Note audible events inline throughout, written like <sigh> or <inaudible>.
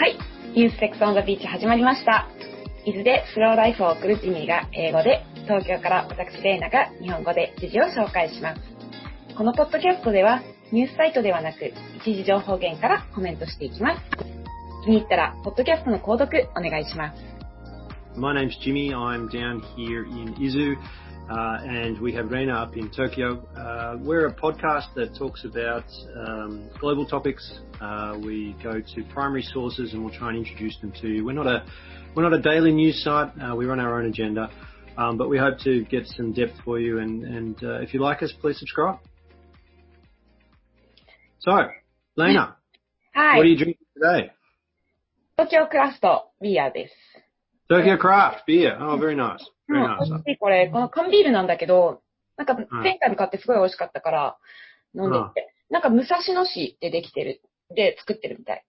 はい。ニュースセクスオンザビーチ始まりました。伊豆でスローライフを送るジミーが英語で、東京から私レイナが日本語で時事を紹介します。このポッドキャストでは、ニュースサイトではなく、一時情報源からコメントしていきます。気に入ったら、ポッドキャストの購読お願いします。My name's Jimmy. I'm down here in Izu, and we have Reina up in Tokyo. Uh, we're a podcast that talks about um, global topics. Uh, we go to primary sources and we'll try and introduce them to you. We're not a we're not a daily news site. Uh, we run our own agenda, um, but we hope to get some depth for you. And, and uh, if you like us, please subscribe. So, Lena, は what are い。 you drinking today? 東京クラフトビアです。 ダキアクラフト、ビール。あ、これ、この缶ビールなんだけど、なんか、前回も買ってすごい美味しかったから、飲んでて。なんか、武蔵野市でできてる、で作ってるみたい。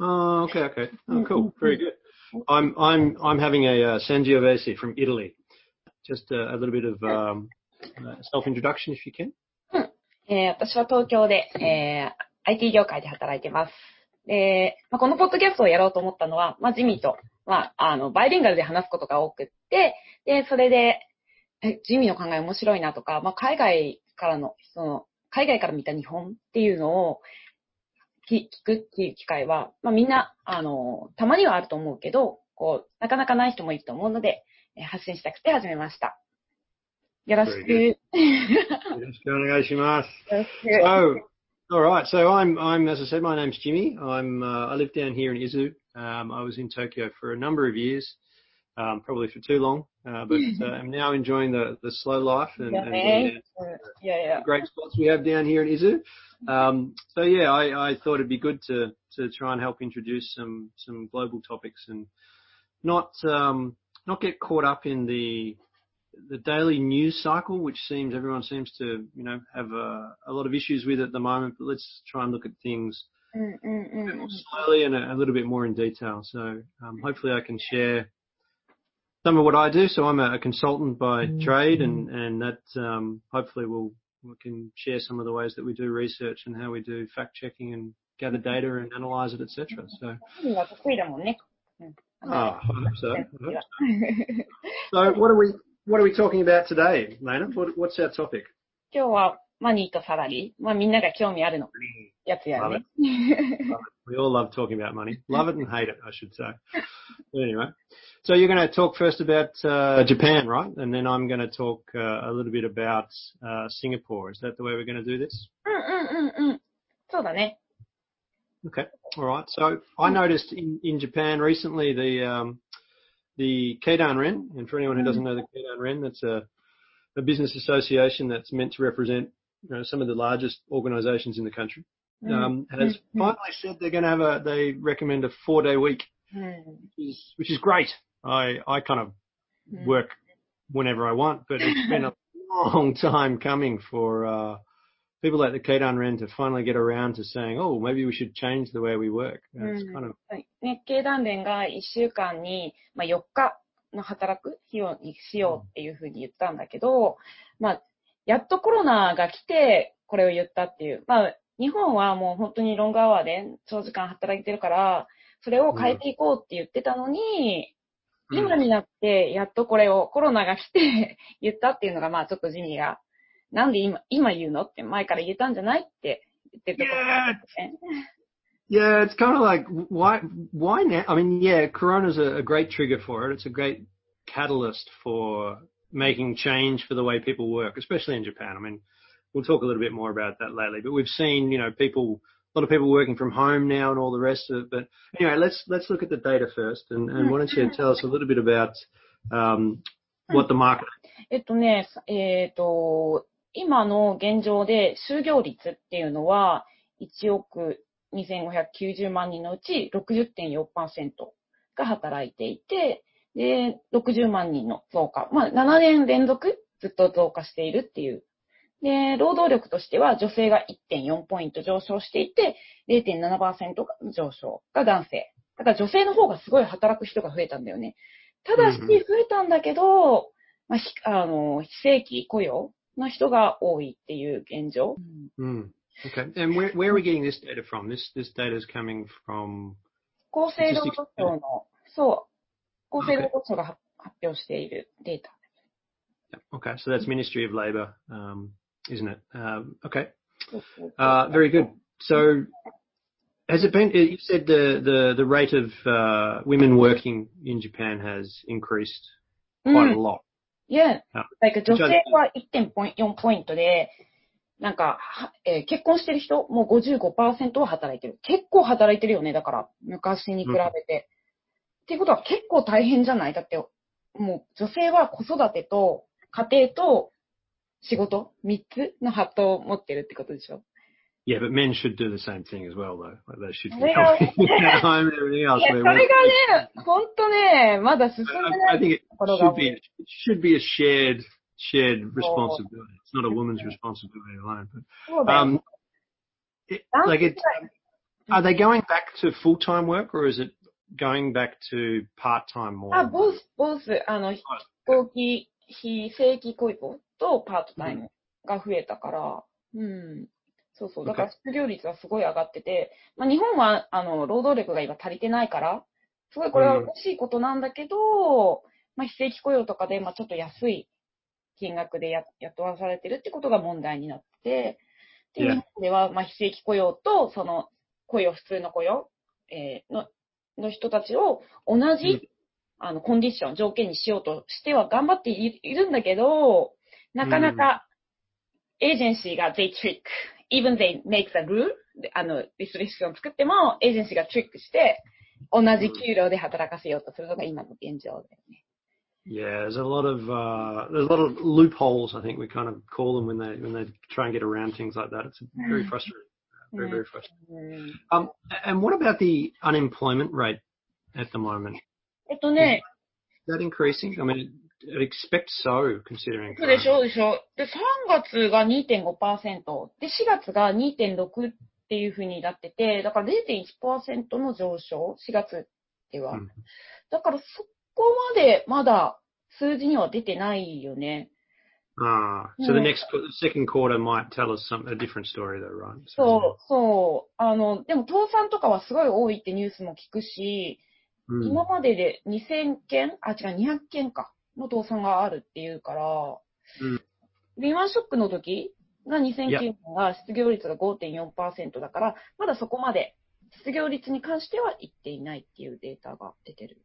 ああ、OK, OK. Cool. Very good. I'm, having a、Sangiovese from Italy. Just a, little bit of、self-introduction, if you can. えー、私は東京で、ー、IT 業界で働いてます。で、まあ、このポッドキャストをやろうと思ったのは、まあ、ジミーと、まあ、あの、バイリンガルで話すことが多くって、で、それで、え、ジミーの考え面白いなとか、まあ、海外からの、その、海外から見た日本っていうのをき聞くっていう機会は、まあ、みんな、あの、たまにはあると思うけど、こう、なかなかない人もいると思うので、えー発信したくて始めました。よろしく。<laughs> よ Yoroshiku ろしく。So, all right. So I'm I'm as I said, my name's Jimmy. I'm uh, I live down here in Izu. Um, I was in Tokyo for a number of years, um, probably for too long, uh, but mm-hmm. uh, I'm now enjoying the slow life and the great spots we have down here in Izu. Mm-hmm. Um, so yeah, I thought it'd be good to try and help introduce some global topics and not get caught up in the daily news cycle, which seems everyone seems to have a lot of issues with at the moment, but let's try and look at things うんうんう a bit ん more slowly and a, a little bit more in detail. So um, hopefully I can share some of what I do. So I'm a, a consultant by trade, and and that um, hopefully will we can share some of the ways that we do research and how we do fact checking and gather data and analyze it, etc. So うん。は得意だもんね。うん。 ah, I hope so. I い hope や so. So what are we what are we talking about today, Lena? What, what's our topic? 今日は マニーとサラリー。まあみんなが興味あるの。やつやね。We <laughs> all love talking about money. Love it and hate it, I should say. But anyway, so you're going to talk first about uh, Japan, right? And then I'm going to talk uh, a little bit about uh, Singapore. Is that the way we're going to do this? Okay. All right. So I noticed in, in Japan recently the um, the Keidanren, and for anyone who doesn't mm. know the Keidanren, that's a a business association that's meant to represent you know, some of the largest organisations in the country, um, has mm-hmm. finally said they're going to have a they recommend a four day week, mm. which is which is great. I I kind of mm. work whenever I want, but it's been a <laughs> long time coming for uh, people like the Keidanren to finally get around to saying, oh, maybe we should change the way we work. It's kind of ね、経団連が1週間に、まあ、4日の働く日をにしようっていうふうに言ったんだけど、まあ、やっとコロナが来て、これを言ったっていう。まあ、日本はもう本当にロングアワーで長時間働いてるから、それを変えていこうって言ってたのに、今になって、やっとこれをコロナが来て <laughs> 言ったっていうのが、まあちょっとジミーが、なんで今、今言うのって前から言えたんじゃないって言ってるところなんですね。yeah, it's kind of like, why, why now? I mean, yeah, Corona's a, a great trigger for it. It's a great catalyst for making change for the way people work, especially in Japan. I mean, we'll talk a little bit more about that lately, but we've seen, you know, people, a lot of people working from home now and all the rest of it. But anyway, let's, let's look at the data first. And, and why don't you tell us a little bit about, um, what the market, えっとね、えっ、と、今の現状で就業率っていうのは、1億2590万人のうち60.4%が働いていて、 で、60万人の増加。まあ、7年連続ずっと増加しているっていう。で、労働力としては女性が1.4ポイント上昇していて、0.7%が上昇が男性。だから女性の方がすごい働く人が増えたんだよね。ただし、うん増えたんだけど、まあ、ひあの、非正規雇用の人が多いっていう現状。Mm. Okay. And where, where are we getting this data from? This, this data is coming from 厚生労働省の、そう、厚生労働省が発発表しているデータ。Okay, so that's Ministry of Labour, um, isn't it? Um, okay, uh, very good. So, has it been? You said the the the rate of uh, women working in Japan has increased う quite a ん。lot. Yeah. あ like 女性は1.4ポイントで、なんか、結婚してる人、もう55%は働いてる。結構働いてるよね、だから、昔に比べて。っていうことは結構大変じゃないだって、もう女性は子育てと家庭と仕事、3つのハットを持ってるってことでしょ Yeah, but men should do the same thing as well, though. Like they should be helping at home and everything い else. や、それがね、ほんとね、まだ進んで I, な I い think it should be it should be a shared shared responsibility. It's not a woman's responsibility alone. But um, it, 男 like 性 it, are they going back to full time work or is it going back to part time more? あ、ボス、ボス、あの、飛行機、非正規雇用とパートタイムが増えたから、うん。そうそう。だから失業率はすごい上がってて、まあ日本は、あの、労働力が今足りてないから、すごいこれは嬉しいことなんだけど、まあ非正規雇用とかで、まあちょっと安い金額でや雇わされてるってことが問題になって、で.日本では、まあ非正規雇用と、その、雇用、普通の雇用、えーの、の人たちを同じ、うんあの、コンディション、条件にしようとしては頑張っていいるんだけど、なかなか、エージェンシーが they trick, even they make the rule, であの、リストリクションを作っても、エージェンシーがトリックして、同じ給料で働かせようとするのが今の現状だよね。Yeah, there's a lot of uh, there's a lot of loopholes. I think we kind of call them when they when they try and get around things like that. It's very Mm. frustrating. Very Mm. very frustrating. うん、Um, and what about the unemployment rate at the moment? えっとね、Is that increasing? I mean, I'd expect so, considering. そうでしょでしょで、3月が2.5%、で、4月が2.6っていう風になってて、だから0.1%の上昇、4月では。うんだからそこまでまだ数字には出てないよね。Ah, so the Mm. next second quarter might tell us some a different story, though, right? そう、そう。あの、でも倒産とかはすごい多いってニュースも聞くし、Mm. 今までで2000件あ、違う、200件か、の倒産があるっていうから、うんリーマンショックの時が2009年が失業率が5.4%だから、まだそこまで失業率に関してはいっていないっていうデータが出てる。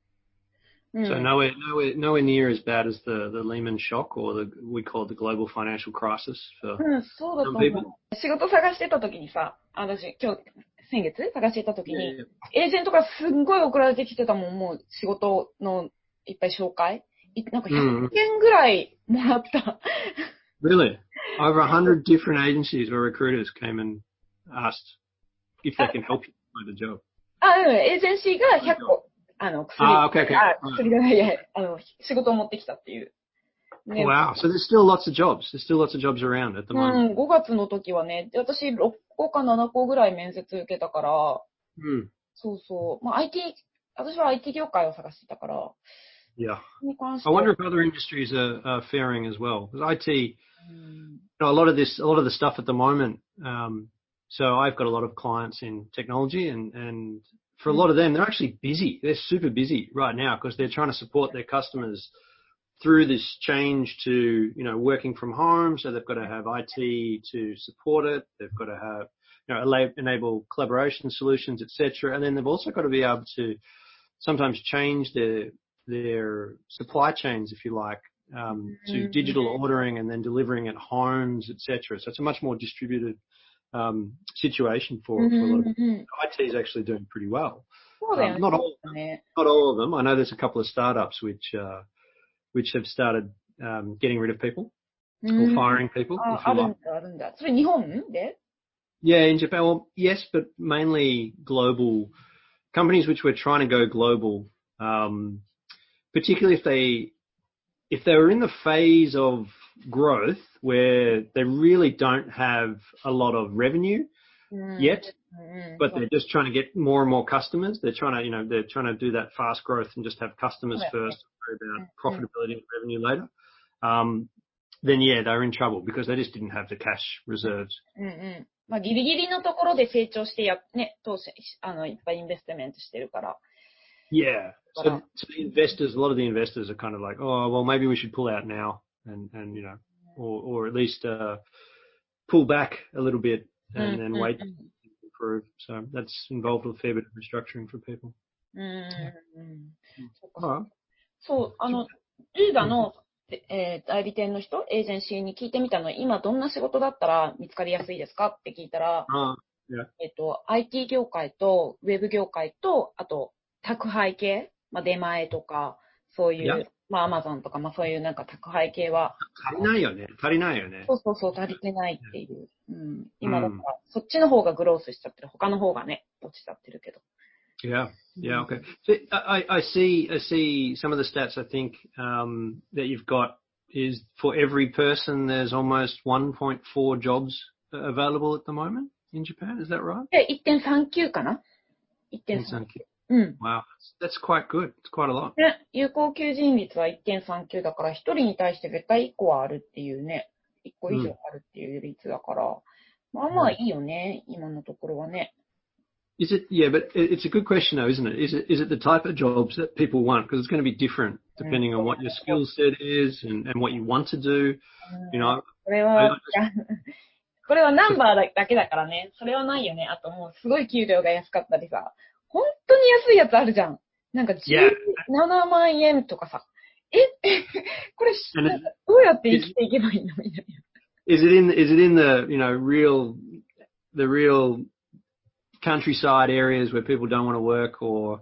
うん。 So nowhere, nowhere, nowhere near as bad as the, the Lehman shock or the we call it the global financial crisis. For うん、そうだと some 思 people. う。仕事探してた時にさ、私、今日、先月探してた時 Yeah, に、 yeah. エージェントがすんごい送られてきてたもん、もう仕事のいっぱい紹介。いなんかうん100件ぐらいもらった。 Really, over a hundred <laughs> different agencies or recruiters came and asked if they can help you find a job. あ、うん、エージェンシーが100個、 あの、薬、あ OK OK あ薬じゃないや、あの、仕事を持ってきたっていう。ね Wow. So there's still lots of jobs. There's still lots of jobs around at the う moment. ん、5月の時はね、で私6個か7個ぐらい面接受けたから、Mm. そうそう。まあ IT、私は IT 業界を探してたから、Yeah. I は wonder if other industries are, are faring as well. Because IT, うん you know, a lot of this, a lot of the stuff at the moment. Um, so I've got a lot of clients in technology, and and for a lot of them, they're actually busy. They're super busy right now because they're trying to support their customers through this change to you know working from home. So they've got to have IT to support it. They've got to have you know enable collaboration solutions, etc. And then they've also got to be able to sometimes change their their supply chains, if you like, um, to Mhm. digital ordering and then delivering at homes, etc. So it's a much more distributed um, situation for, mm-hmm, for, a lot of mm-hmm. IT is actually doing pretty well. well um, not all, them, not all of them. I know there's a couple of startups which uh, which have started um, getting rid of people mm. or firing people. Oh, if you like. So in Japan, Yeah, in Japan, well, yes, but mainly global companies which were trying to go global, um, particularly if they if they were in the phase of growth where they really don't have a lot of revenue うん yet, うんうん but they're just trying to get more and more customers. They're trying to, you know, they're trying to do that fast growth and just have customers Right. first, worry about Mm. profitability and revenue later. Um, then yeah, they're in trouble because they just didn't have the cash reserves. うんうん まあ、ギリギリのところで成長してや、ね、投資、あの、いっぱいインベストメントしてるから。 Yeah. So, Wow. so the investors, a lot of the investors are kind of like, oh, well, maybe we should pull out now And, and, you know, or, or at least, uh, pull back a little bit うん and うん then wait う to ん improve. So that's involved with a fair bit of restructuring for people. うんうんそっか All right. そう、あの、リーの、えー代理店の人、エージェンシーに聞いてみたの、今どんな仕事だったら見つかりやすいですかって聞いたら、Uh, えっと、IT 業界と、ウェブ業界と、あと、宅配系、まあ、出前とか、そうい Yeah. う、まあ、アマゾンとか、まあ、そういうなんか宅配系は、足りないよね。足りないよね。そうそうそう、足りてないっていう。うん。今だかうんら、そっちの方がグロースしちゃってる。他の方がね、落ちちゃってるけど。Yeah. Yeah. Okay. So I, I see, I see some of the stats I think, um, that you've got is for every person, there's almost 1.4 jobs available at the moment in Japan. Is that right? で、1.39かな ?1.39。うん。Wow. That's quite good. It's quite a lot. ね、有効求人率は1.39だから、1人に対して絶対1個はあるっていうね、1個以上あるっていう率だから、まあまあいいよね、今のところはね。Is it? Yeah, but it- it's a good question though, isn't it? Is it is it the type of jobs that people want? Because it's going to be different depending on what your skill set is and, and what you want to do. You know, これは、これはナンバーだだけだからね、それはないよね。あともうすごい給料が安かったりさ、本当に安いやつあるじゃん。なんか Yeah. 17万円とかさ、え<laughs> これ、 And なんかどうやって生きていけばいいのみたいな。 is it in is it in the you know real the real countryside areas where people don't want to work, or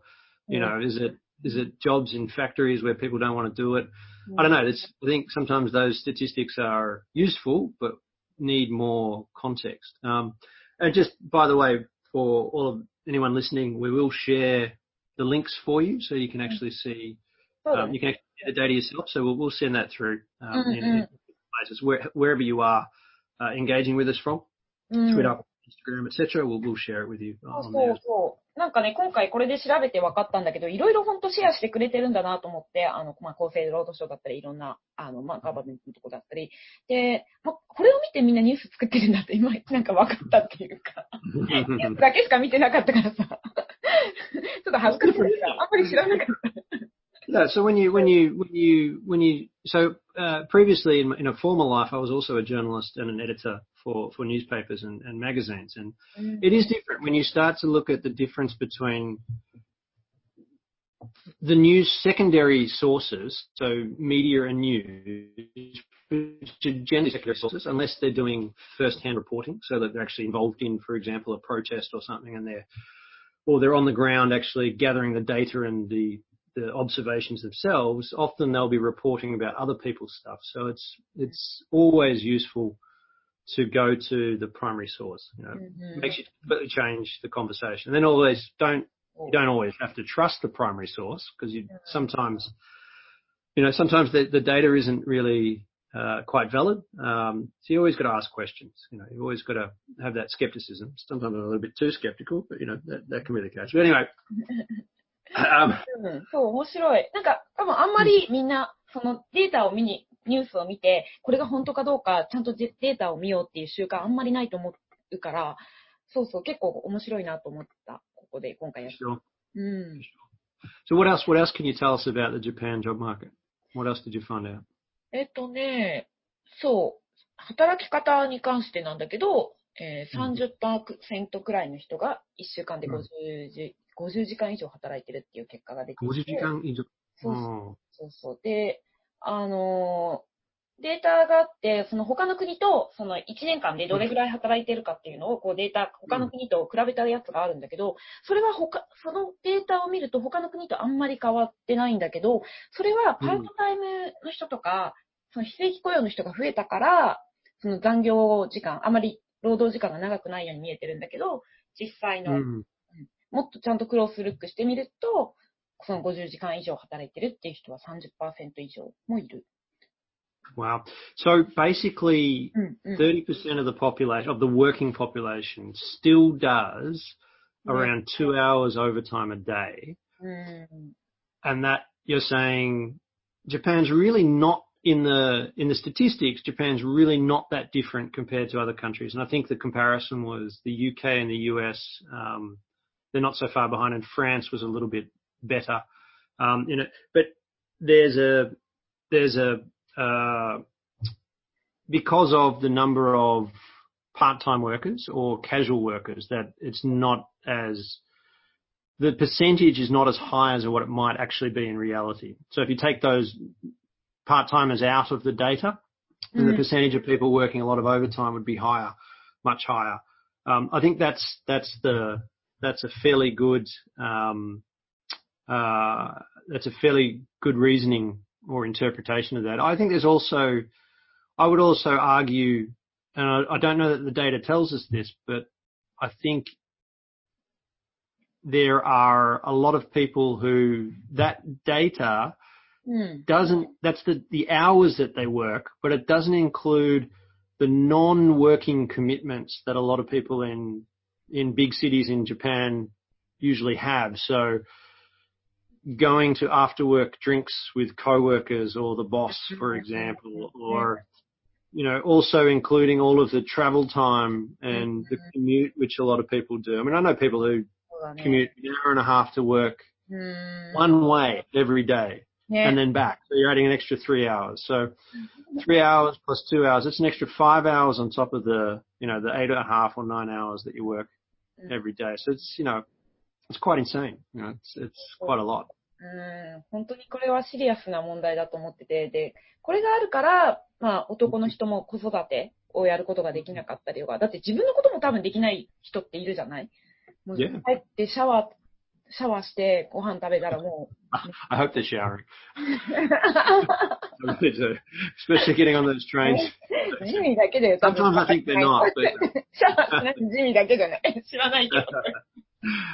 you know, is it is it jobs in factories where people don't want to do it? I don't know. It's, I think sometimes those statistics are useful, but need more context. Um, and just by the way, for all of anyone listening, we will share the links for you so you can mm-hmm. actually see um, you can actually see the data yourself. So we'll, we'll send that through um, mm-hmm. in, places where, wherever you are uh, engaging with us from, mm. Twitter, Instagram, etc. We'll, we'll share it with you. Oh, on cool, there. Cool. なんかね、今回これで調べて分かったんだけど、いろいろ本当シェアしてくれてるんだなと思って、あの、まあ、厚生労働省だったり、いろんな、あの、まあ、ガバメントのとこだったり。で、まあ、これを見てみんなニュース作ってるんだって、今、なんか分かったっていうか、ニュースだけしか見てなかったからさ、ちょっと恥ずかしいんだけど、あんまり知らなかった。No, so when you when you when you when you so uh, previously in, in a former life, I was also a journalist and an editor for for newspapers and, and magazines, and it is different when you start to look at the difference between the news secondary sources, so media and news, are generally secondary sources, unless they're doing first-hand reporting, so that they're actually involved in, for example, a protest or something, and they're or they're on the ground actually gathering the data and the the observations themselves, often they'll be reporting about other people's stuff. So it's it's always useful to go to the primary source. You know, mm-hmm. makes you completely change the conversation. And then always don't you don't always have to trust the primary source because you sometimes you know sometimes the, the data isn't really uh, quite valid. Um, so you always got to ask questions. You know, you always got to have that skepticism. Sometimes I'm a little bit too skeptical, but you know that, that can be the case. But anyway, <laughs> Um, うん、そう、面白い。なんか、多分あんまりみんな、そのデータを見に、ニュースを見て、これが本当かどうか、ちゃんとデデータを見ようっていう習慣あんまりないと思うから、そうそう、結構面白いなと思った。ここで今回やって。sure. うん。So what else? What else can you tell us about the Japan job market? What else did you find out? えっとね、そう、働き方に関してなんだけど、えー、30%くらいの人が1週間で50時、50時間以上働いてるっていう結果が出てきて。50時間以上。そうそう Oh. そう。で、あのーデータがあって、その他の国と、その1年間でどれぐらい働いてるかっていうのを、こうデータ、他の国と比べたやつがあるんだけど、それは他、そのデータを見ると他の国とあんまり変わってないんだけど、それはパートタイムの人とか、その非正規雇用の人が増えたから、その残業時間、あまり労働時間が長くないように見えてるんだけど、実際の、Mm. もっとちゃんとクロスルックしてみると、その50時間以上働いてるっていう人は30%以上もいる。 Wow. So basically, うんうん。 30% of the population, of the working population, still does around two hours overtime a day. うん。 And that you're saying Japan's really not in the in the statistics, Japan's really not that different compared to other countries. And I think the comparison was the UK and the US. Um, they're not so far behind, and France was a little bit better. Um, in it, but there's a there's a uh, because of the number of part-time workers or casual workers that it's not as the percentage is not as high as what it might actually be in reality. So if you take those part-timers out of the data, then the percentage of people working a lot of overtime would be higher, much higher. Um, I think that's that's the that's a fairly good um, uh, that's a fairly good reasoning or interpretation of that. I think there's also I would also argue, and I, I don't know that the data tells us this, but I think there are a lot of people who that data Mm. doesn't that's the the hours that they work, but it doesn't include the non-working commitments that a lot of people in in big cities in Japan usually have. So going to after work drinks with coworkers or the boss, for example, or you know, also including all of the travel time and the commute, which a lot of people do. I mean, I know people who commute an hour and a half to work mm. one way every day yeah. and then back. So you're adding an extra three hours. So three hours plus two hours, it's an extra five hours on top of the, you know, the eight and a half or nine hours that you work every day. So it's, you know, it's quite insane. You know, it's, it's quite a lot. うん、本当にこれはシリアスな問題だと思ってて、で、これがあるから、まあ男の人も子育てをやることができなかったりとか、だって自分のことも多分できない人っているじゃない？もう.帰ってシャワー、シャワーしてご飯食べたらも <laughs> I hope they're showering. <laughs> I really do, especially getting on those trains. <laughs> Sometimes I think they're not, but 地味だけじゃない。知らないけど。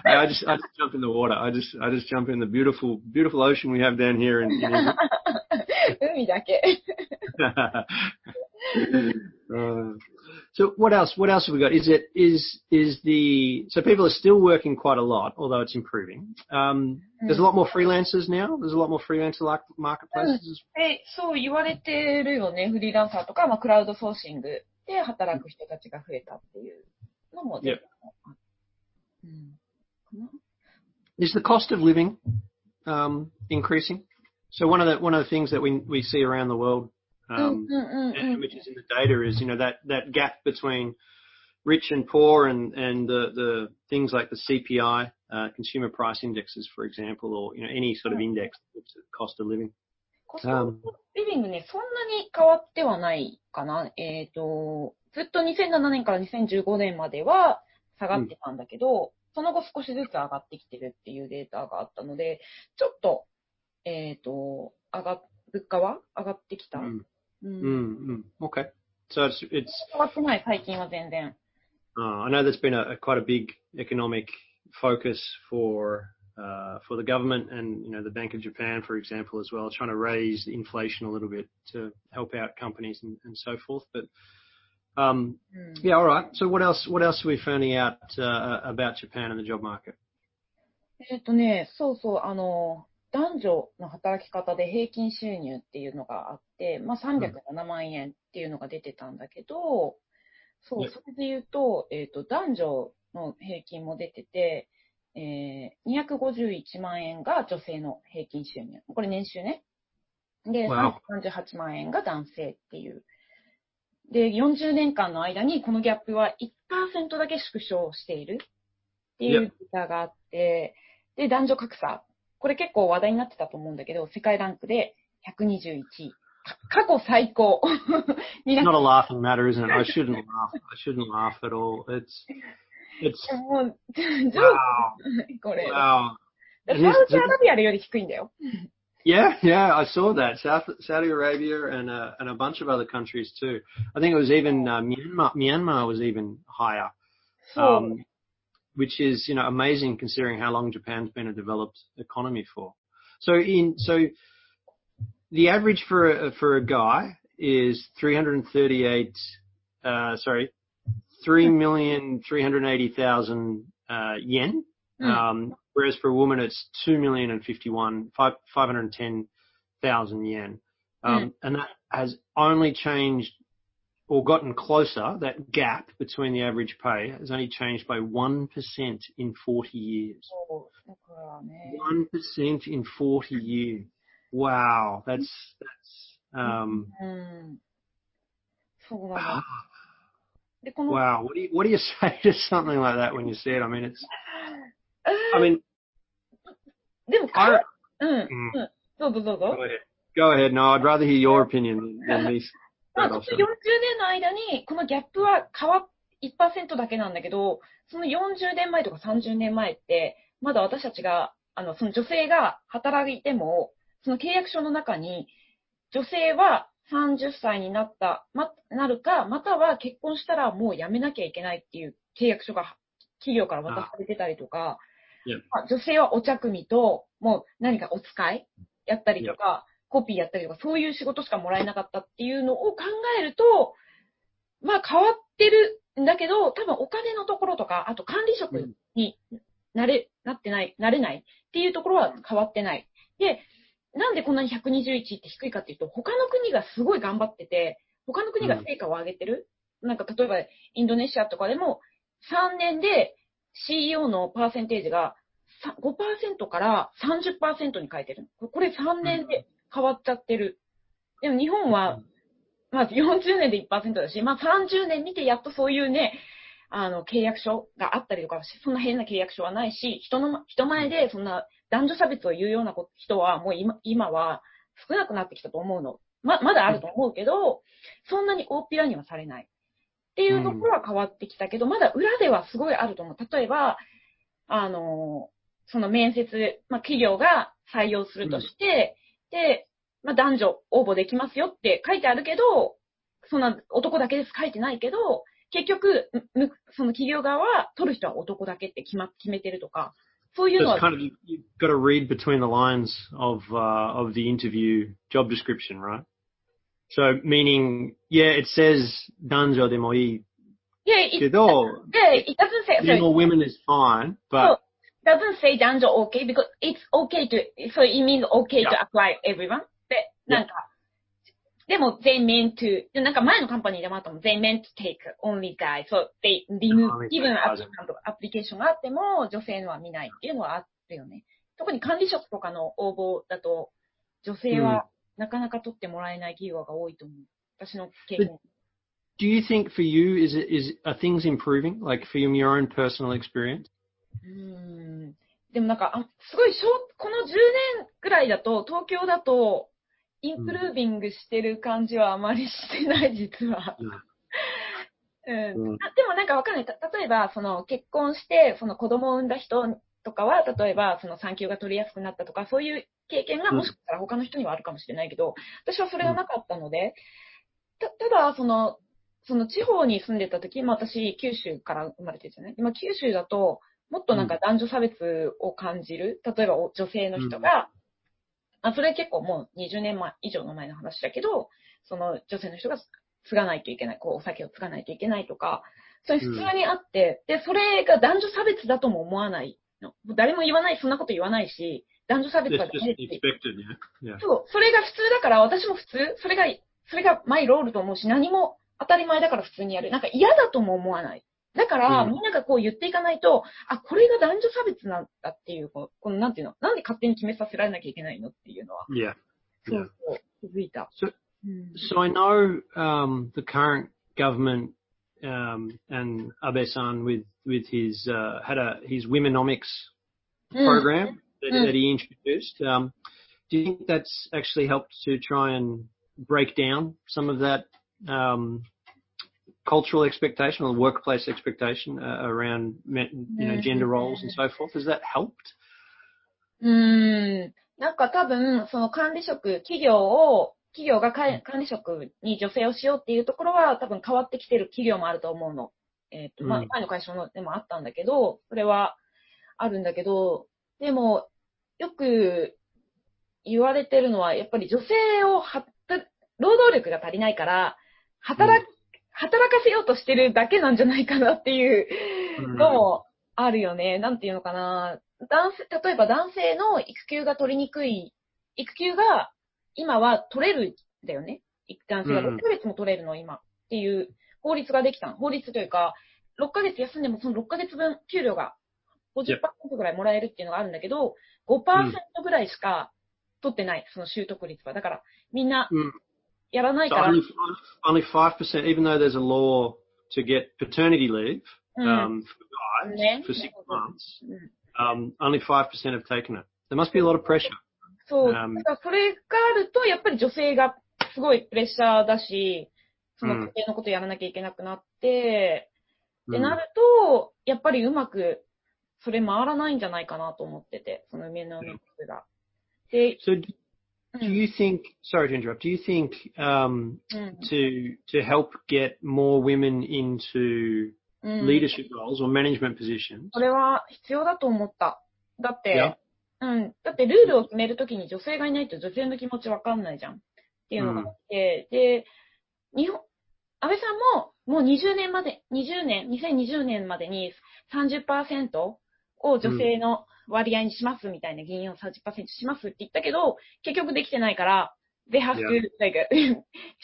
I just I just jump in the water. I just I just jump in the beautiful beautiful ocean we have down here in. <laughs> <laughs> so what else? What else have we got? Is it is is the so people are still working quite a lot, although it's improving. Um, There's a lot more freelancers now. There's a lot more freelancer like marketplaces. で、そう言われてるよね。フリーランサーとか、まあ、クラウドソーシングで働く人たちが増えたっていうのも出てたうん。かな Is the cost of living um, increasing? So one of the one of the things that we we see around the world, うん um, うんうんう and ん。which is in the data, is you know that that gap between rich and poor, and and the the things like the CPI, uh, consumer price indexes, for example, or you know any sort of index that looks at cost of living. コストリビングね、そんなに変わってはないかな。えっ、と、ずっと2007年から2015年までは下がってたんだけど、その後少しずつ上がってきてるっていうデータがあったので、ちょっと、えっ、と、上が、物価は上がってきた。Mm. うん Mm, mm. Okay, so it's it's 変わってない、最近は全然。 Uh, I know there's been a, a quite a big economic focus for uh, for the government and you know the Bank of Japan, for example, as well, trying to raise inflation a little bit to help out companies and, and so forth. But um, うん yeah, all right. So what else? What else are we finding out uh, about Japan and the job market? えっとね、そうそう、あの、 男女の働き方で平均収入っていうのがあって、まあ、307万円っていうのが出てたんだけど、そう、ねそれで言うと、えっ、と、男女の平均も出てて、えー、251万円が女性の平均収入。これ年収ね。で、Wow. 38万円が男性っていう。で、40年間の間にこのギャップは1%だけ縮小しているっていうデータがあって、で、男女格差。これ結構話題になってたと思うんだけど、世界ランクで121位。か過去最高に It's な not a laughing matter, isn't it? I shouldn't laugh. I shouldn't laugh at all. It's it's もう、ジョークこれ。wow. サウジアラビアより低いんだよ。Yeah, yeah, I saw that. South Saudi Arabia and uh, and a bunch of other countries too. I think it was even uh, Myanmar. Myanmar was even higher, um, which is you know amazing considering how long Japan's been a developed economy for. So in so the average for a, for a guy is 338. Uh, sorry, three million three hundred eighty thousand uh, yen. うん Um, whereas for a woman, it's two million and fifty-one five five hundred ten thousand yen. Um, and that has only changed or gotten closer, that gap between the average pay has only changed by 1% in 40 years. Oh, 1% in 40 years. Wow. That's, that's, um, mm. wow. <sighs> wow. What do you, what do you <laughs> say to something like that when you see it? I mean, it's, <sighs> I mean, I, mm, mm. go ahead. Go ahead. No, I'd rather hear your opinion than <laughs> this. まあ、この say. 40年の間に、このギャップは変わっ、1%だけなんだけど、その40年前とか30年前って、まだ私たちが、あの、その女性が働いても、その契約書の中に、女性は30歳になった、ま、なるか、または結婚したらもう辞めなきゃいけないっていう契約書が企業から渡されてたりとか.まあ女性はお茶組と、もう何かお使いやったりとか、コピーやったりとか、そういう仕事しかもらえなかったっていうのを考えると、まあ変わってるんだけど、多分お金のところとか、あと管理職になれ、なってない、なれないっていうところは変わってない。で、なんでこんなに121って低いかっていうと、他の国がすごい頑張ってて、他の国が成果を上げてる。なんか例えばインドネシアとかでも3年で CEO のパーセンテージが5%から30%に変えてる。これ3年で変わっちゃってる。でも日本は、まあ40年で1%だし、まあ30年見てやっとそういうね、あの、契約書があったりとか、そんな変な契約書はないし、人の、人前でそんな男女差別を言うようなこ人はもう今、今は少なくなってきたと思うの。ま、まだあると思うけど、そんなに大っぴらにはされない。っていうところは変わってきたけど、まだ裏ではすごいあると思う。例えば、あの、その面接、まあ、企業が採用するとして、で、まあ、男女応募できますよって書いてあるけど、そんな男だけです書いてないけど、結局、むその企業側は取る人は男だけって決ま、決めてるとか、そういうのは kind of, you- you've got to read between the lines of, uh, of the interview job description, right? So meaning, yeah, it says danjo de moi いや、い kedo, で、it doesn't say, men or women is fine, but doesn't say 男女 okay because it's okay to, so it means okay to apply everyone. で、なんか、でも they meant to, でなんか前のカンパニーでもあったもん、they meant to take only guys. So they remove, applicant アプリケーションがあっても女性のは見ないっていうのはあるよね。特に管理職とかの応募だと、女性はなかなか取ってもらえない企業が多いと思う。私の経験。do you think for you, is it, is, are things improving? Like for your own personal experience? うーん。でもなんか、あすごい、この10年ぐらいだと、東京だと、インプルービングしてる感じはあまりしてない、実は。うん。うん。あでもなんかわかんない。た例えば、その結婚して、その子供を産んだ人とかは、例えば、その産休が取りやすくなったとか、そういう経験がうん。もしかしたら他の人にはあるかもしれないけど、私はそれがなかったので、たただ、その、その地方に住んでた時、まあ私、九州から生まれてるじゃない今、九州だと、もっとなんか男女差別を感じる、例えばお女性の人が、あ、それ結構もう20年前以上の前の話だけど、その女性の人が継がないといけない、こうお酒を継がないといけないとか、それ普通にあって、で、それが男女差別だとも思わないの。誰も言わない、そんなこと言わないし、男女差別はダメって expected, yeah. Yeah. そう、それが普通だから、私も普通、それが、それがマイロールと思うし、何も当たり前だから普通にやる。なんか嫌だとも思わない。だから、うんみんながこう言っていかないと、あ、これが男女差別なんだっていう、この、なんていうの、なんで勝手に決めさせられなきゃいけないのっていうのは、Yeah. そうそう、気づいた。So- うん、So I know um, the current government um, and Abe-san with with his uh, had a his womenomics うん program that, Mm. that he introduced. Um, do you think that's actually helped to try and break down some of that um, cultural expectation or workplace expectation uh, around you know gender roles and so forth? Has that helped? うーん。なんか多分、その管理職、企業を、企業が管理職に女性をしようっていうところは多分変わってきてる企業もあると思うの。えっ、と、まあうん、前の会社のでもあったんだけど、それはあるんだけど、でも、よく言われてるのは、やっぱり女性をはた、労働力が足りないから、働く、働かせようとしてるだけなんじゃないかなっていうのもあるよね。なんていうのかな。男性、例えば男性の育休が取りにくい、育休が今は取れるだよね。男性が6ヶ月も取れるの、今。っていう法律ができたの。法律というか、6ヶ月休んでもその6ヶ月分給料が50%ぐらいもらえるっていうのがあるんだけど、5%ぐらいしか取ってない、その習得率は。だから、みんな、やらないから。So only, only 5%, even though there's a law to get paternity leave, um, for guys, for six months, um, only 5% have taken it. There must be a lot of pressure. そう。だからそれがあると、やっぱり女性がすごいプレッシャーだし、その家庭のことやらなきゃいけなくなって、うん、ってなると、やっぱりうまく、それ回らないんじゃないかなと思ってて、その夢の3つが。で、so, do you think, sorry to interrupt, do you think um, to, to help get more women into leadership roles or management positions? それは必要だと思った。だって、うん。だってルールを決めるときに女性がいないと女性の気持ちわかんないじゃん。っていうのがあって、うん、で、日本、安倍さんももう20年まで、20年、2020年までに30%を女性の割合にしますみたいな、議員を30%しますって言ったけど、結局できてないから、they have to, like,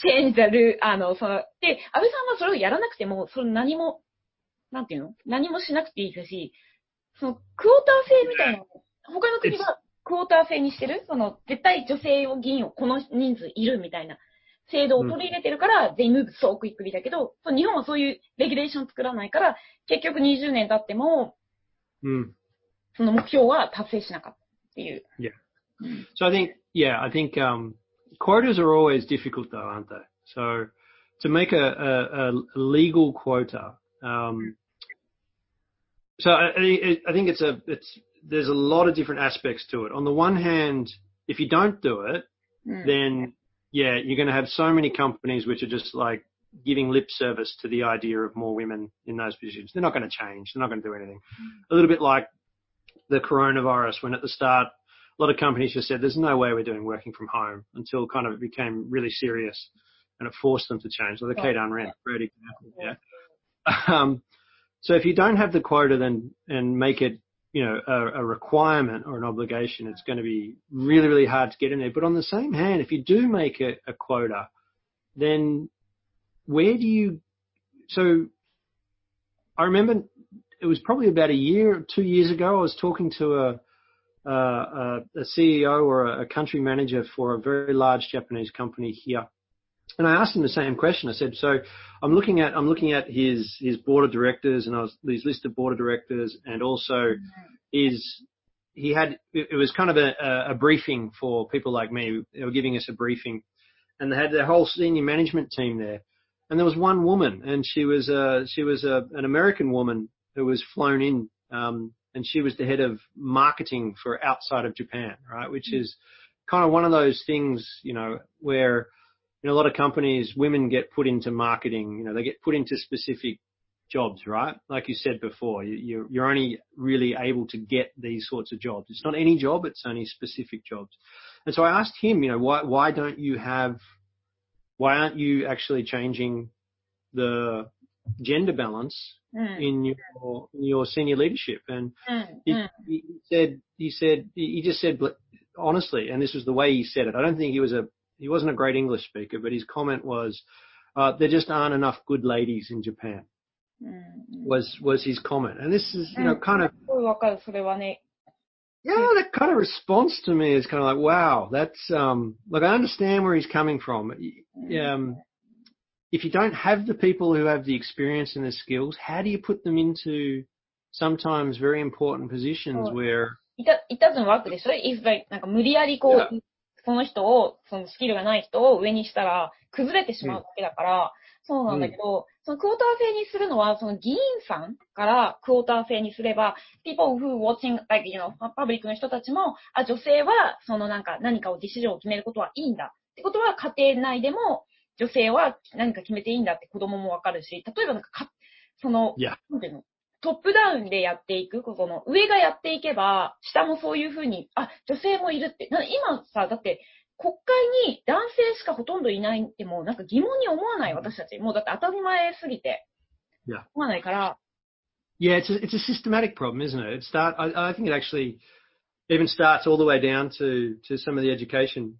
change the rule, あの、その、で、安倍さんはそれをやらなくても、それ何も、なんていうの？何もしなくていいですし、その、クォーター制みたいな、他の国はクォーター制にしてる？その、絶対女性を議員をこの人数いるみたいな制度を取り入れてるから、they move so quickly だけど、日本はそういうレギュレーション作らないから、結局20年経っても、うん。その目標は達成しなかったっていう。Yeah. So I think, yeah, I think, um, quotas are always difficult though, aren't they? So to make a, a, a legal quota, um, so I, I think it's a, it's, there's a lot of different aspects to it. On the one hand, if you don't do it, mm. then yeah, you're going to have so many companies which are just like giving lip service to the idea of more women in those positions. They're not going to change. They're not going to do anything. Mm. A little bit like the coronavirus when at the start, a lot of companies just said, there's no way we're doing working from home until kind of it became really serious and it forced them to change. So the Keidanren, great example. Yeah. Um, so if you don't have the quota then and make it, you know, a, a, requirement or an obligation, it's going to be really, really hard to get in there. But on the same hand, if you do make it a quota, then where do you, so I remember it was probably about a year, two years ago. I was talking to a a, a CEO or a country manager for a very large Japanese company here, and I asked him the same question. I said, "So I'm looking at I'm looking at his his board of directors and I was his list of board of directors and also his he had it was kind of a, a briefing for people like me. They were giving us a briefing, and they had their whole senior management team there. And there was one woman, and she was a she was a, an American woman who was flown in, um, and she was the head of marketing for outside of Japan, right? Which mm. is kind of one of those things, you know, where in a lot of companies, women get put into marketing, you know, they get put into specific jobs, right? Like you said before, you, you're only really able to get these sorts of jobs. It's not any job, it's only specific jobs. And so I asked him, you know, why, why don't you have, why aren't you actually changing the gender balance mm. in your in your senior leadership. And mm. He, mm. he, said he said he just said honestly, and this was the way he said it. I don't think he was a he wasn't a great English speaker, but his comment was uh, there just aren't enough good ladies in Japan. Mm. Was was his comment, and this is you know kind of yeah, that kind of response to me is kind of like, wow, that's um, like I understand where he's coming from. Um, if you don't have the people who have the experience and the skills, how do you put them into sometimes very important positions where it, it doesn't work でしょ ?if like, なんか無理やりこう、yeah. その人を、そのスキルがない人を上にしたら崩れてしまうわけだから、そうなんだけど、そのクォーター制にするのは、その議員さんからクォーター制にすれば、people who watching, like, you know, パブリックの人たちも、あ、女性は、そのなんか何かをディシジョンを決めることはいいんだ。ってことは、家庭内でも、女性は何か決めていいんだって子供もわかるし、例えばなんかか、その、なんていうの？トップダウンでやっていく、ここの上がやっていけば、下もそういうふうに、あ、女性もいるって。今さ、だって国会に男性しかほとんどいないってもうなんか疑問に思わない私たち。もうだって当たり前すぎて。Yeah. 思わないから。Yeah, it's a, it's a systematic problem, isn't it? It start, I, I think it actually even starts all the way down to, to some of the education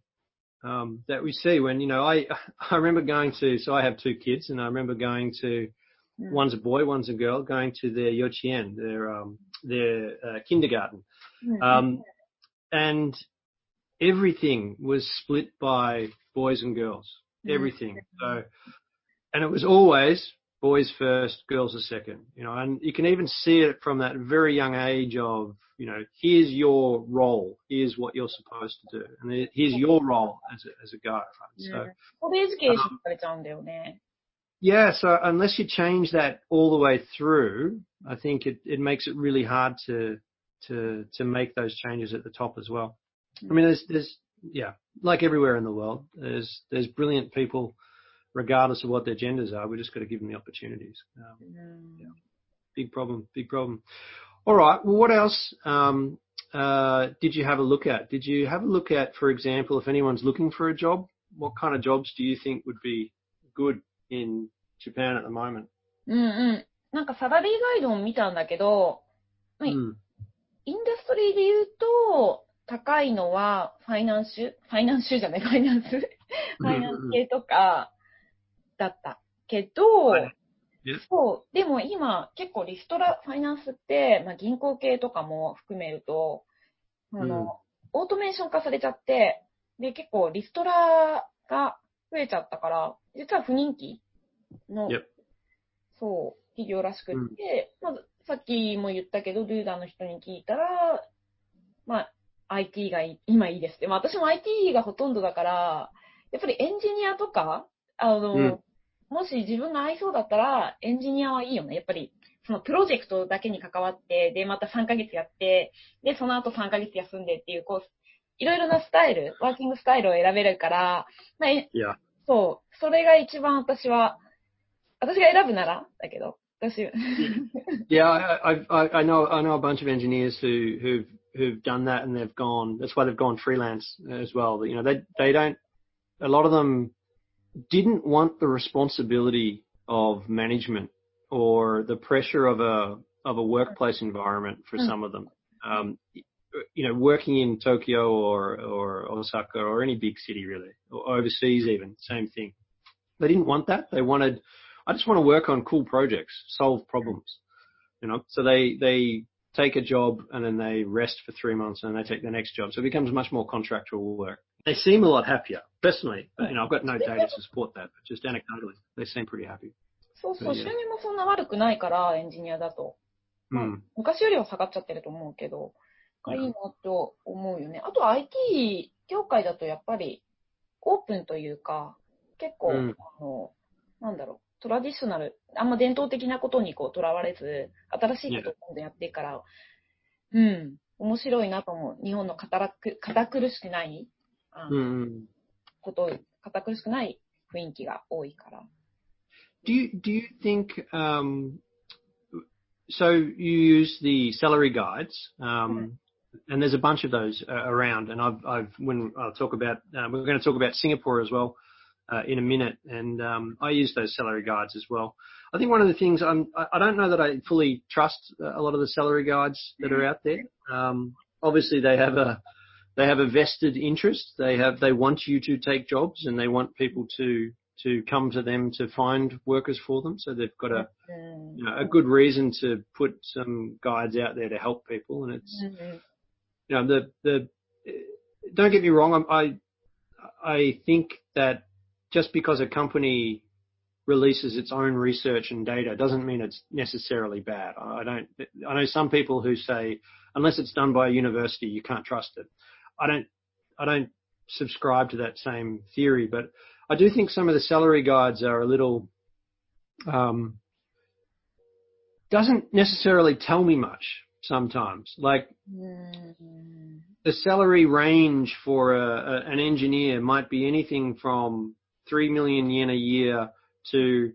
um, that we see when you know I <laughs> I remember going to so I have two kids and I remember going to Mm. one's a boy one's a girl going to their yochien their um their uh, kindergarten うん um and everything was split by boys and girls Mm. everything so and it was always boys first, girls a second. You know, and you can even see it from that very young age of, you know, here's your role, here's what you're supposed to do, and here's your role as a, as a guy. Right? So, well, the education um, goes on, don't? Yeah, so unless you change that all the way through, I think it, it makes it really hard to to to make those changes at the top as well. I mean, there's there's yeah, like everywhere in the world, there's there's brilliant people regardless of what their genders are. We just got to give them the opportunities. Um, うん、 big problem, big problem. All right. Well, what else um, uh, did you have a look at? Did you have a look at, for example, if anyone's looking for a job, what kind of jobs do you think would be good in Japan at the moment? うんうん。なんかサラリーガイドを見たんだけど、はい Mm. インダストリーで言うと、高いのはファイナンシュファイナンシュじゃない、ファイナンスファイナンス系とか だったけど、はい Yeah. そう、でも今結構リストラ、ファイナンスって、まあ、銀行系とかも含めると、あの、うんオートメーション化されちゃって、で、結構リストラが増えちゃったから、実は不人気の.そう、企業らしくって、まず、さっきも言ったけど、ルーダーの人に聞いたら、まあ、IT が今いいですって。まあ、私も IT がほとんどだから、やっぱりエンジニアとか、あの、うんもし自分が合いそうだったら、エンジニアはいいよね。やっぱり、そのプロジェクトだけに関わって、で、また3ヶ月やって、で、その後3ヶ月休んでっていう、こう、いろいろなスタイル、ワーキングスタイルを選べるから、まあ、え Yeah. そう、それが一番私は、私が選ぶならだけど、私、Yeah, I, I I know, I know a bunch of engineers who, who've, who've done that and they've gone, that's why they've gone freelance as well. You know, they, they don't, a lot of them didn't want the responsibility of management or the pressure of a, of a workplace environment for Mm. some of them. Um, you know, working in Tokyo or, or Osaka or any big city really, or overseas even, same thing. They didn't want that. They wanted, I just want to work on cool projects, solve problems, you know. So they they take a job and then they rest for three months and then they take the next job. So it becomes much more contractual work. They seem a lot happier, personally. You know, I've got no data to support that, but just anecdotally, they seem pretty happy. そうそう、収入もそんな悪くないから、エンジニアだと。Mm. 昔よりは下がっちゃってると思うけど、がいいなと思うよね。あと IT 業界だとやっぱりオープンというか、結構、うんあの、なんだろう、トラディショナル、あんま伝統的なことにこう、とらわれず、新しいことを今度やっていくから、うん、面白いなと思う。日本の堅苦しくない、あの Mm. こと、堅苦しくない雰囲気が多いから。 Do you do you think um, so? You use the salary guides, um, and there's a bunch of those uh, around. And I've, I've when I'll talk about uh, we're going to talk about Singapore as well uh, in a minute, and um, I use those salary guides as well. I think one of the things I'm, I I don't know that I fully trust a lot of the salary guides that are out there. Um, obviously, they have a they have a vested interest. They have they want you to take jobs and they want people to to come to them to find workers for them. So they've got a you know, a good reason to put some guides out there to help people. And it's mm-hmm. you know the the don't get me wrong. I I think that just because a company releases its own research and data doesn't mean it's necessarily bad. I don't. I know some people who say unless it's done by a university, you can't trust it. I don't, I don't subscribe to that same theory, but I do think some of the salary guides are a little, um, doesn't necessarily tell me much sometimes. Like うん。the salary range for a, a, an engineer might be anything from 3 million yen a year to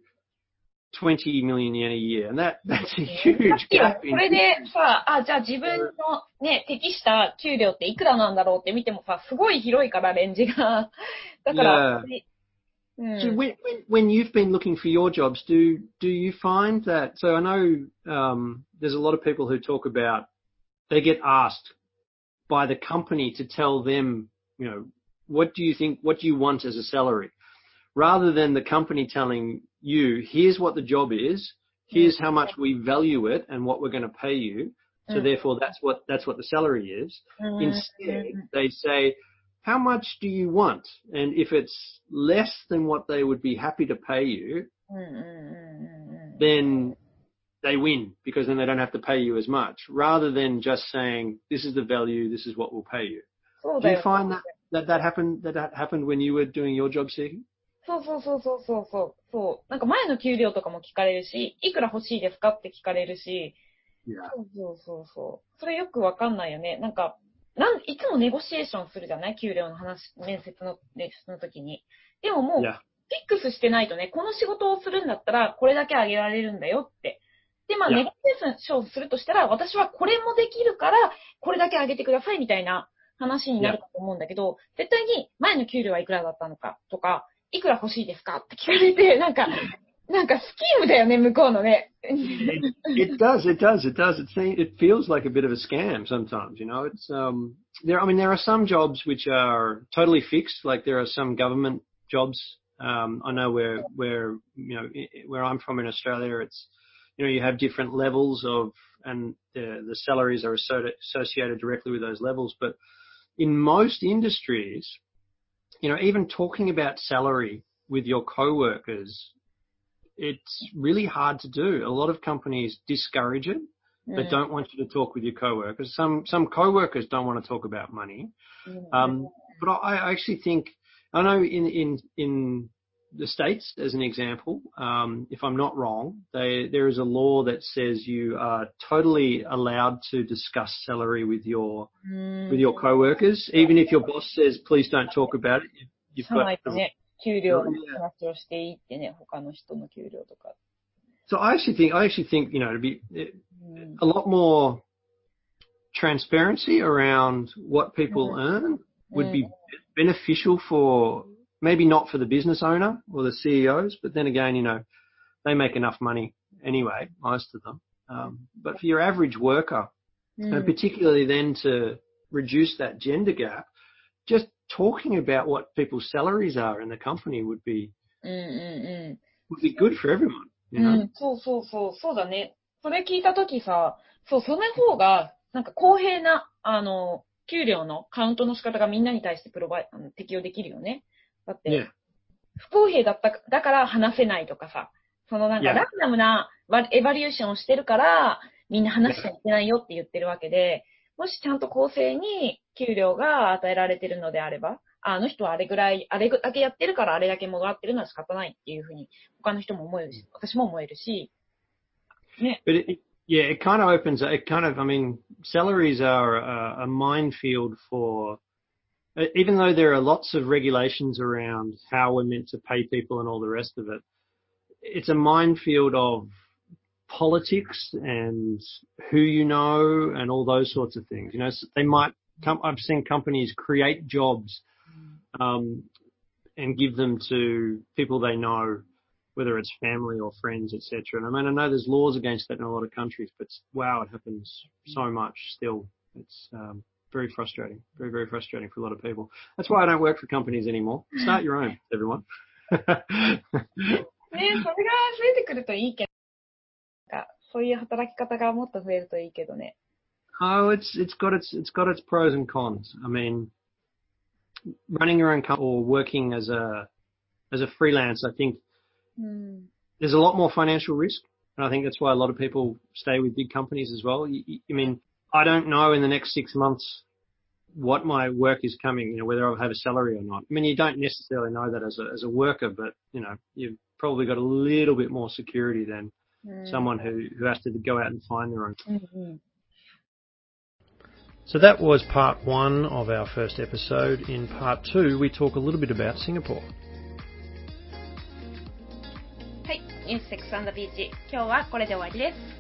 20 million yen a year. And that, that's a huge いや gap こ in れでさ、あ、じゃあ自分のね、適した給料っていくらなんだろうって見てもさ、すごい広いから、レンジが。だから、う <laughs> So ん。 when, when, when you've been looking for your jobs, do do you find that? So I know um, there's a lot of people who talk about they get asked by the company to tell them, you know, what do you think, what do you want as a salary? rather than the company telling you, here's what the job is, here's how much we value it and what we're going to pay you. So mm. therefore that's what, that's what the salary is. Mm-hmm. Instead, mm-hmm. they say, how much do you want? And if it's less than what they would be happy to pay you, mm-hmm. then they win because then they don't have to pay you as much rather than just saying, this is the value, this is what we'll pay you. Well, do you find that, that that happened, that that happened when you were doing your job seeking? そうそうそうそうそうそう。そう。なんか前の給料とかも聞かれるし、いくら欲しいですかって聞かれるし.そうそうそうそう。それよくわかんないよね。なんか、なんいつもネゴシエーションするじゃない？給料の話、面接の、面接の時に。でももう.フィックスしてないとね、この仕事をするんだったら、これだけ上げられるんだよって。で、まあ.ネゴシエーションするとしたら、私はこれもできるから、これだけ上げてくださいみたいな話になるかと思うんだけど、絶対に前の給料はいくらだったのかとか、いくら欲しいですかって聞かれて、なんか、なんかスキームだよね、向こうのね。 It, <laughs> it does, it does, it does. It seems, it feels like a bit of a scam sometimes, you know, it's, um, there, I mean, there are some jobs which are totally fixed, like there are some government jobs. Um, I know where, where, you know, i- where I'm from in Australia, it's, you know, you have different levels of, and the, the salaries are associ- associated directly with those levels. But in most industries, you know, even talking about salary with your coworkers it's really hard to do. A lot of companies discourage it. う They don't want you to talk with your coworkers. Some some coworkers don't want to talk about money. ん Um, but I, I actually think I know in in in the states, as an example, um, if I'm not wrong, they, there is a law that says you are totally allowed to discuss salary with your うん with your coworkers, even if your boss says please don't talk about it. You've 社内 got でね、給料の Yeah. 話をしていいってね、他の人の給料とか。 so I actually think I actually think you know to be うん a lot more transparency around what people earn would be beneficial for maybe not for the business owner or the CEOs, but then again, you know, they make enough money anyway, most of them. Um, but for your average worker, うん and particularly then to reduce that gender gap, just talking about what people's salaries are in the company would be うんうん would be good for everyone. う You ん。 know? うん、そうそうそう、そうだね。それ聞いたときさ、そう、その方が、なんか公平な、あの、給料のカウントの仕方がみんなに対してプロバイあの適用できるよね。 だって、Yeah. 不公平だったか、だから話せないとかさ、そのなんか.ランダムなバエバリューションをしてるから、みんな話しちゃいけないよって言ってるわけで、もしちゃんと公正に給料が与えられてるのであれば、ああの人はあれぐらい、あれだけやってるからあれだけもらってるのは仕方ないっていうふうに、他の人も思えるし、私も思えるし、ね。But it, yeah, it kind of opens. It kind of. I mean, salaries are a, a minefield for. Even though there are lots of regulations around how we're meant to pay people and all the rest of it, it's a minefield of politics and who you know and all those sorts of things. You know, they might. Com- I've seen companies create jobs um, and give them to people they know whether it's family or friends, etc. And I mean, I know there's laws against that in a lot of countries, but wow, it happens so much still. It's um, very frustrating, very, very frustrating for a lot of people. That's why I don't work for companies anymore. Start your own, everyone. <laughs> ね、それが増えてくるといいけど、なんかそういう働き方がもっと増えるといいけどね。 oh, it's it's got its it's got its pros and cons. I mean, running your own company or working as a as a freelance, I think うん。 there's a lot more financial risk. And I think that's why a lot of people stay with big companies as well. You, you- I mean, I don't know in the next six months what my work is coming, you know, whether I'll have a salary or not. I mean, you don't necessarily know that as a, as a worker, but, you know, you've probably got a little bit more security than うん someone who, who has to go out and find their own. うんうん。 So that was part one of our first episode. In part two, we talk a little bit about Singapore. はい、ニュースセックスビーチ、今日はこれで終わりです。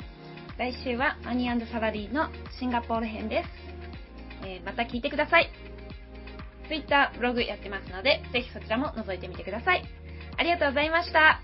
来週はマニーサラリーのシンガポール編です。えーまた聞いてください。Twitter、ブログやってますので、ぜひそちらも覗いてみてください。ありがとうございました。